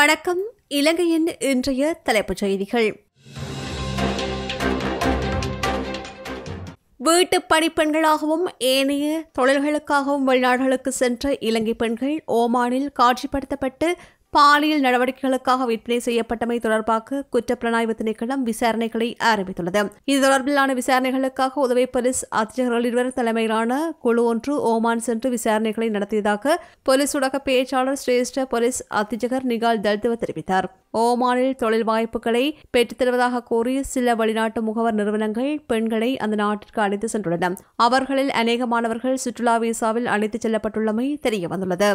வணக்கம். இலங்கையின் இன்றைய தலைப்புச் செய்திகள். வீட்டு பணிப்பெண்களாகவும் ஏனைய தொழில்களுக்காகவும் வெளிநாடுகளுக்கு சென்ற இலங்கை பெண்கள் ஓமானில் காட்சிப்படுத்தப்பட்டு பாலியல் நடவடிக்கைகளுக்காக விற்பனை செய்யப்பட்டமை தொடர்பாக குற்றப்புலனாய்வு திணைக்களம் விசாரணைகளை ஆரம்பித்துள்ளது. இது தொடர்பிலான விசாரணைகளுக்காக உதவி போலீஸ் அத்தியகர்கள் இருவர் தலைமையிலான குழு ஒன்று ஓமான் சென்று விசாரணைகளை நடத்தியதாக போலீஸ் ஊடக பேச்சாளர் சிரேஷ்ட போலீஸ் அத்தியகர் நிகால் தல்துவ தெரிவித்தார். ஓமானில் தொழில் வாய்ப்புகளை பெற்றுத்தருவதாக கூறி சில வெளிநாட்டு முகவர் நிறுவனங்கள் பெண்களை அந்த நாட்டிற்கு அழைத்து சென்றுள்ளன. அவர்களில் அநேகமானவர்கள் சுற்றுலா விசாவில் அழைத்துச் செல்லப்பட்டுள்ளமை தெரியவந்துள்ளது.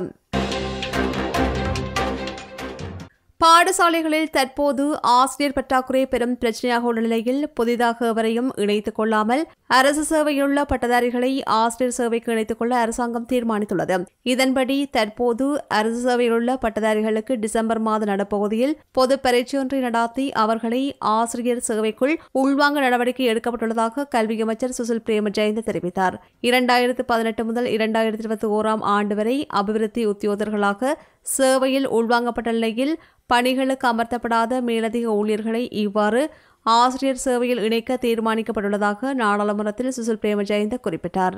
பாடசாலைகளில் தற்போது ஆசிரியர் பற்றாக்குறை பெரும் பிரச்சனையாக உள்ள நிலையில் புதிதாக எவரையும் இணைத்துக் கொள்ளாமல் அரசு சேவையுள்ள பட்டதாரிகளை ஆசிரியர் சேவைக்கு இணைத்துக் கொள்ள அரசாங்கம் தீர்மானித்துள்ளது. இதன்படி தற்போது அரசு சேவையிலுள்ள பட்டதாரிகளுக்கு டிசம்பர் மாத நடப்பகுதியில் பொது பரீட்சையொன்றை நடாத்தி அவர்களை ஆசிரியர் சேவைக்குள் உள்வாங்க நடவடிக்கை எடுக்கப்பட்டுள்ளதாக கல்வி அமைச்சர் சுசில் பிரேம ஜெயந்த் தெரிவித்தார். இரண்டாயிரத்து பதினெட்டு முதல் இரண்டாயிரத்தி இருபத்தி ஓராம் ஆண்டு வரை அபிவிருத்தி உத்தியோகர்களாக சேவையில் உள்வாங்கப்பட்ட நிலையில் பணிகளுக்கு அமர்த்தப்படாத மேலதிக ஊழியர்களை இவ்வாறு ஆசிரியர் சேவையில் இணைக்க தீர்மானிக்கப்பட்டுள்ளதாக நாடாளுமன்றத்தில் சுசில் பிரேமஜெயந்த குறிப்பிட்டார்.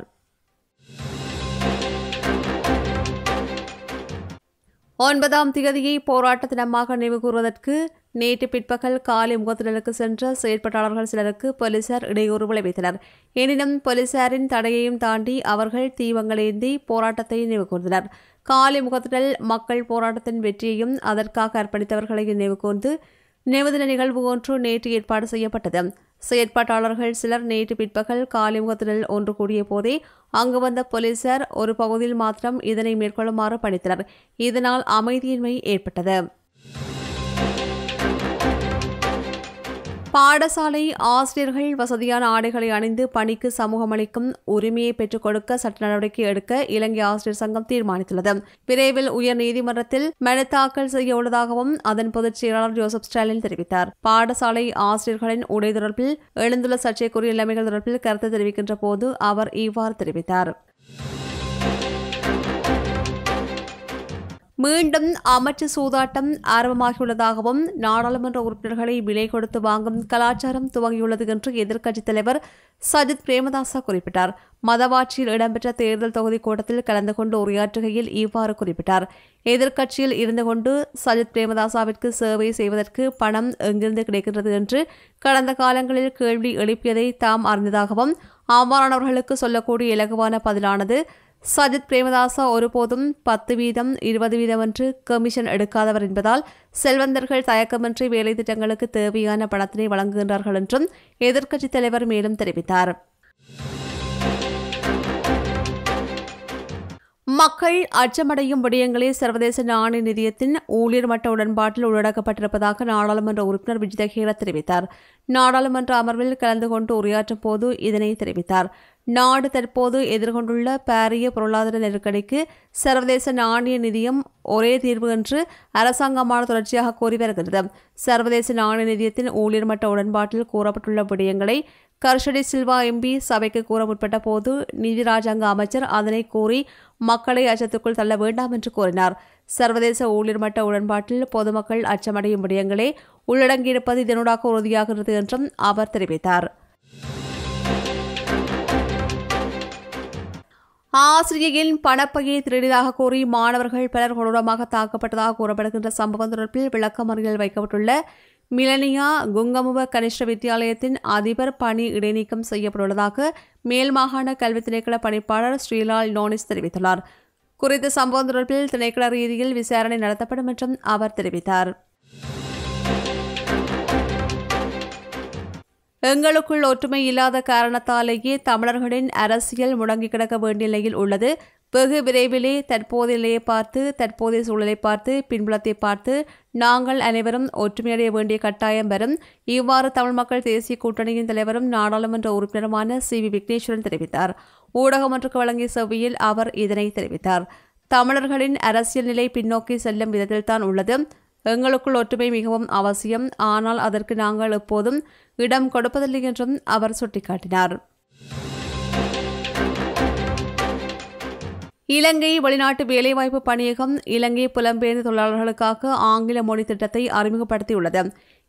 ஒன்பதாம் திகதியை போராட்ட தினமாக நினைவு கூறுவதற்கு நேற்று பிற்பகல் காலை முகத்திடலுக்கு சென்ற செயற்பட்டாளர்கள் சிலருக்கு போலீசார் இடையூறு விளைவித்தனர். எனினும் போலீசாரின் தடையையும் தாண்டி அவர்கள் தீவங்களேந்தி போராட்டத்தை நினைவு கூர்ந்தனர். காலை முகத்துடல் மக்கள் போராட்டத்தின் வெற்றியையும் அதற்காக அர்ப்பணித்தவர்களை நினைவு கூர்ந்து நினைவுதின நிகழ்வு ஒன்று நேற்று ஏற்பாடு செய்யப்பட்டது. செயற்பாட்டாளர்கள் சிலர் நேற்று பிற்பகல் காலை ஒன்று கூடிய போதே அங்கு வந்த போலீசார் ஒரு பகுதியில் மாத்திரம் இதனை மேற்கொள்ளுமாறு பணித்தனர். இதனால் அமைதியின்மை ஏற்பட்டது. பாடசாலை ஆசிரியர்கள் வசதியான ஆடைகளை அணிந்து பணிக்கு சமூகமளிக்கும் உரிமையை பெற்றுக் கொடுக்க சட்ட நடவடிக்கை எடுக்க இலங்கை ஆசிரியர் சங்கம் தீர்மானித்துள்ளது. விரைவில் உயர் நீதிமன்றத்தில் மனு தாக்கல் செய்ய உள்ளதாகவும் அதன் பொதுச் செயலாளர் ஜோசப் ஸ்டாலின் தெரிவித்தார். பாடசாலை ஆசிரியர்களின் உடை தொடர்பில் எழுந்துள்ள சர்ச்சைக்குரிய நிலைமைகள் தொடர்பில் கருத்து தெரிவிக்கின்ற போது அவர் இவ்வாறு தெரிவித்தார். மீண்டும் அமைச்சு சூதாட்டம் ஆரம்பமாகியுள்ளதாகவும் நாடாளுமன்ற உறுப்பினர்களை விலை கொடுத்து வாங்கும் கலாச்சாரம் துவங்கியுள்ளது என்று எதிர்க்கட்சித் தலைவர் சஜித் பிரேமதாசா குறிப்பிட்டார். மதவாட்சியில் இடம்பெற்ற தேர்தல் தொகுதி கூட்டத்தில் கலந்து கொண்டு உரையாற்றுகையில் இவ்வாறு குறிப்பிட்டார். எதிர்க்கட்சியில் இருந்து கொண்டு சஜித் பிரேமதாசாவிற்கு சேவை செய்வதற்கு பணம் எங்கிருந்து கிடைக்கின்றது என்று கடந்த காலங்களில் கேள்வி எழுப்பியதை தாம் அறிந்ததாகவும் அவ்வாறானவர்களுக்கு சொல்லக்கூடிய இலகுவான பதிலானது சஜித் பிரேமதாசா ஒருபோதும் பத்து வீதம் இருபது வீதம் என்று கமிஷன் எடுக்காதவர் என்பதால் செல்வந்தர்கள் தயக்கமின்றி வேலை திட்டங்களுக்கு தேவையான பணத்தினை வழங்குகின்றார்கள் என்றும் எதிர்க்கட்சித் தலைவர் மேலும் தெரிவித்தார். மக்கள் அச்சமடையும் விடயங்களே சர்வதேச நாணய நிதியத்தின் ஊழியர் மட்ட உடன்பாட்டில் உள்ளடக்கப்பட்டிருப்பதாக நாடாளுமன்ற உறுப்பினர் விஜித ஹேர தெரிவித்தார். நாடாளுமன்ற அமர்வில் கலந்து கொண்டு உரையாற்றும் போது இதனை தெரிவித்தார். நாடு தற்போது எதிர்கொண்டுள்ள பாரிய பொருளாதார நெருக்கடிக்கு சர்வதேச நாணய நிதியம் ஒரே தீர்வு என்று அரசாங்கமான தொடர்ச்சியாக கூறி வருகிறது. சர்வதேச நாணய நிதியத்தின் ஊழியர் மட்ட உடன்பாட்டில் கூறப்பட்டுள்ள விடயங்களை கர்ஷடி சில்வா எம்பி சபைக்கு கூற முற்பட்ட போது நிதி ராஜாங்க அமைச்சர் அதனை கூறி மக்களை அச்சத்துக்குள் தள்ள வேண்டாம் என்று கூறினார். சர்வதேச ஊழியர் மட்ட உடன்பாட்டில் பொதுமக்கள் அச்சமடையும் விடயங்களே உள்ளடங்கியிருப்பது இதனூடாக உறுதியாகிறது என்றும் அவர் தெரிவித்தார். ஆசிரியையின் பணப்பையை திருடியதாக கூறி மாணவர்கள் பலர் கொடூரமாக தாக்கப்பட்டதாக கூறப்படுகின்ற சம்பவம் தொடர்பில் விளக்கமறியல் வைக்கப்பட்டுள்ள மிலனியா குங்கமுவ கனிஷ்ட வித்தியாலயத்தின் அதிபர் பணி இடைநீக்கம் செய்யப்பட்டுள்ளதாக மேல் மாகாண கல்வி திணைக்கள பணிப்பாளர் ஸ்ரீலால் நோனிஸ் தெரிவித்துள்ளார். குறித்த சம்பவம் தொடர்பில் திணைக்கள ரீதியில் விசாரணை நடத்தப்படும் என்றும் அவர் தெரிவித்தார். எங்களுக்குள் ஒற்றுமை இல்லாத காரணத்தாலேயே தமிழர்களின் அரசியல் முடங்கி கிடக்க வேண்டிய நிலையில் உள்ளது. வெகு விரைவிலே தற்போதைய பார்த்து தற்போதைய சூழலை பார்த்து பின்புலத்தை பார்த்து நாங்கள் அனைவரும் ஒற்றுமையடைய வேண்டிய கட்டாயம் வரும். இவ்வாறு தமிழ் மக்கள் தேசிய கூட்டணியின் தலைவரும் நாடாளுமன்ற உறுப்பினருமான சி. வி. விக்னேஸ்வரன் தெரிவித்தார். ஊடகம் ஒன்றுக்கு வழங்கிய செவ்வியில் அவர் இதனை தெரிவித்தார். தமிழர்களின் அரசியல் நிலை பின்னோக்கி செல்லும் விதத்தில்தான் உள்ளது. எங்களுக்குள் ஒற்றுமை மிகவும் அவசியம். ஆனால் அதற்கு நாங்கள் எப்போதும் இடம் கொடுப்பதில்லை என்றும் அவர் சுட்டிக்காட்டினார். இலங்கை வெளிநாட்டு வேலைவாய்ப்பு பணியகம் இலங்கை புலம்பெயர்ந்த தொழிலாளர்களுக்காக ஆங்கில மொழி திட்டத்தை அறிமுகப்படுத்தியுள்ளது.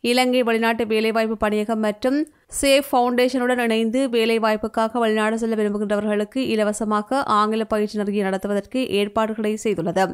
இலங்கை வெளிநாட்டு வேலைவாய்ப்பு பணியகம் மற்றும் சேஃப் ஃபவுண்டேஷனுடன் இணைந்து வேலைவாய்ப்புக்காக வெளிநாடு செல்ல விரும்புகின்றவர்களுக்கு இலவசமாக ஆங்கில பயிற்சி நிறுவனம் நடத்துவதற்கு ஏற்பாடுகளை செய்துள்ளது.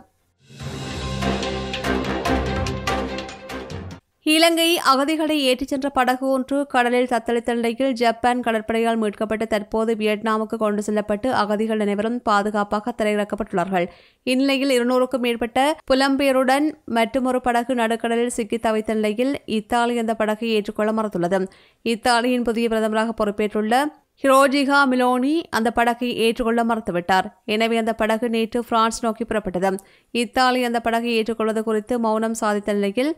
இலங்கை அகதிகளை ஏற்றிச் சென்ற படகு ஒன்று கடலில் தத்தளித்த நிலையில் ஜப்பான் கடற்படையால் மீட்கப்பட்டு தற்போது வியட்நாமுக்கு கொண்டு செல்லப்பட்டு அகதிகள் அனைவரும் பாதுகாப்பாக திரையிறக்கப்பட்டுள்ளார்கள். இந்நிலையில் இருநூறுக்கும் மேற்பட்ட புலம்பெயருடன் மற்றொரு படகு நடுக்கடலில் சிக்கி தவித்த நிலையில் இத்தாலி அந்த படகை ஏற்றுக்கொள்ள மறுத்துள்ளது. இத்தாலியின் புதிய பிரதமராக பொறுப்பேற்றுள்ள ஹிரோஜிகா மிலோனி அந்த படகை ஏற்றுக்கொள்ள மறுத்துவிட்டார். எனவே அந்த படகு நேற்று பிரான்ஸ் நோக்கி புறப்பட்டது. இத்தாலி அந்த படகை ஏற்றுக்கொள்வது குறித்து மௌனம் சாதித்த நிலையில்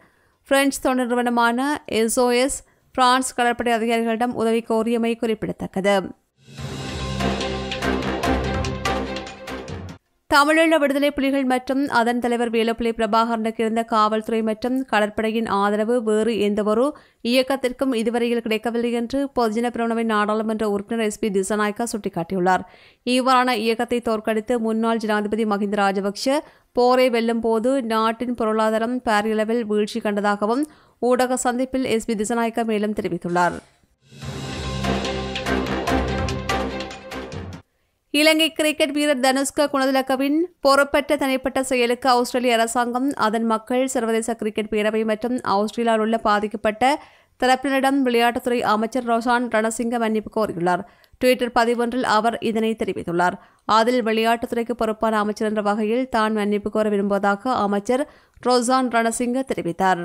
பிரெஞ்சு தொண்டு நிறுவனமான எஸ்ஓஎஸ் பிரான்ஸ் கடற்படை அதிகாரிகளிடம் உதவி கோரியமை குறிப்பிடத்தக்கது. தமிழீழ விடுதலை புலிகள் மற்றும் அதன் தலைவர் வேலுப்பிள்ளை பிரபாகரனுக்கு இருந்த காவல்துறை மற்றும் கடற்படையின் ஆதரவு வேறு எந்தவொரு இயக்கத்திற்கும் இதுவரையில் கிடைக்கவில்லை என்று பொதுஜன பிரமுனவின் நாடாளுமன்ற உறுப்பினர் எஸ் பி திசநாயக்கா சுட்டிக்காட்டியுள்ளார். இவ்வாறான இயக்கத்தை தோற்கடித்து முன்னாள் ஜனாதிபதி மஹிந்த ராஜபக்ஷ போரை வெல்லும் போது நாட்டின் பொருளாதாரம் பாரியளவில் வீழ்ச்சி கண்டதாகவும் ஊடக சந்திப்பில் எஸ் பி திசநாயக்கா மேலும் தெரிவித்துள்ளார். இலங்கை கிரிக்கெட் வீரர் தனுஷ்க குணதிலக்கவின் பொறுப்பற்ற தனிப்பட்ட செயலுக்கு ஆஸ்திரேலிய அரசாங்கம் அதன் மக்கள் சர்வதேச கிரிக்கெட் பேரவை மற்றும் ஆஸ்திரேலியாவில் உள்ள பாதிக்கப்பட்ட தரப்பினரிடம் விளையாட்டுத்துறை அமைச்சர் ரோசான் ரணசிங்க மன்னிப்பு கோரியுள்ளார். டுவிட்டர் பதிவொன்றில் அவர் இதனை தெரிவித்துள்ளார். அதில் விளையாட்டுத்துறைக்கு பொறுப்பான அமைச்சர் என்ற வகையில் தான் மன்னிப்பு கோர விரும்புவதாக அமைச்சர் ரோசான் ரணசிங்க தெரிவித்தார்.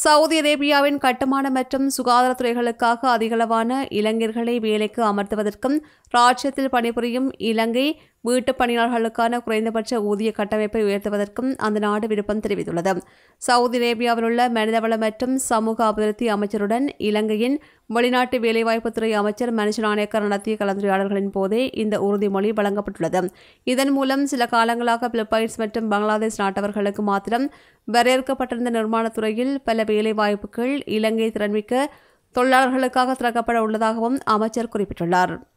சவுதி அரேபியாவின் கட்டுமான மற்றும் சுகாதாரத்துறைகளுக்காக அதிகளவான இளைஞர்களை வேலைக்கு அமர்த்துவதற்கும் ராஜ்யத்தில் பணிபுரியும் இலங்கை வீட்டுப் பணியாளர்களுக்கான குறைந்தபட்ச ஊதிய கட்டமைப்பை உயர்த்துவதற்கும் அந்த நாடு விருப்பம் தெரிவித்துள்ளது. சவுதி அரேபியாவில் உள்ள மனிதவள மற்றும் சமூக அபிவிருத்தி அமைச்சருடன் இலங்கையின் வெளிநாட்டு வேலைவாய்ப்புத்துறை அமைச்சர் மனுஷ நாணயக்கர் நடத்திய கலந்துரையாடல்களின் போதே இந்த உறுதிமொழி வழங்கப்பட்டுள்ளது. இதன் மூலம் சில காலங்களாக பிலிப்பைன்ஸ் மற்றும் பங்களாதேஷ் நாட்டவர்களுக்கு மாத்திரம் வரையறுக்கப்பட்டிருந்த நிர்மாணத்துறையில் பல வேலைவாய்ப்புகள் இலங்கை திறன்மிக்க தொழிலாளர்களுக்காக திறக்கப்பட உள்ளதாகவும் அமைச்சர் குறிப்பிட்டுள்ளார்.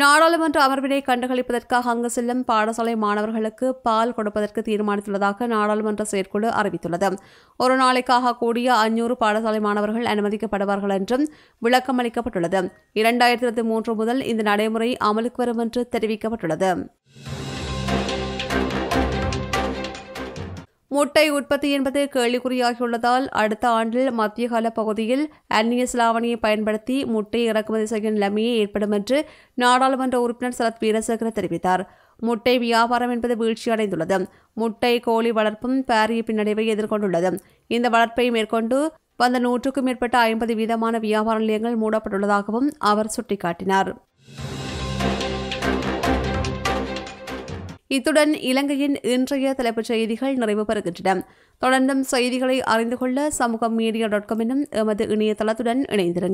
நாடாளுமன்ற அமர்வினை கண்டுகளிப்பதற்காக அங்கு செல்லும் பாடசாலை மாணவர்களுக்கு பால் கொடுப்பதற்கு தீர்மானித்துள்ளதாக நாடாளுமன்ற செயற்குழு அறிவித்துள்ளது. ஒரு நாளைக்காக கூடிய அஞ்சூறு பாடசாலை மாணவர்கள் அனுமதிக்கப்படுவார்கள் என்றும் விளக்கம் அளிக்கப்பட்டுள்ளது. இரண்டாயிரத்தி இருபத்தி மூன்று முதல் இந்த நடைமுறை அமலுக்கு வரும் என்று தெரிவிக்கப்பட்டுள்ளது. முட்டை உற்பத்தி என்பது கேள்விக்குறியாகியுள்ளதால் அடுத்த ஆண்டில் மத்திய கால பகுதியில் அந்நிய சிலாவணியை பயன்படுத்தி முட்டை இறக்குமதி செய்யும் நிலைமையே ஏற்படும் என்று நாடாளுமன்ற உறுப்பினர் சரத் வீரசேகர தெரிவித்தார். முட்டை வியாபாரம் என்பது வீழ்ச்சியடைந்துள்ளது. முட்டை கோழி வளர்ப்பும் பாரிய பின்னடைவை எதிர்கொண்டுள்ளது. இந்த வளர்ப்பை மேற்கொண்டு வந்த நூற்றுக்கும் மேற்பட்ட ஐம்பது வீதமான வியாபார நிலையங்கள் மூடப்பட்டுள்ளதாகவும் அவர் சுட்டிக்காட்டினார். இத்துடன் இலங்கையின் இன்றைய தலைப்புச் செய்திகள் நிறைவு பெறுகின்றன. தொடர்ந்தும் செய்திகளை அறிந்து கொள்ள சமூக மீடியா டாட் காம் எனும் எமது இணையதளத்துடன் இணைந்திருங்கள்.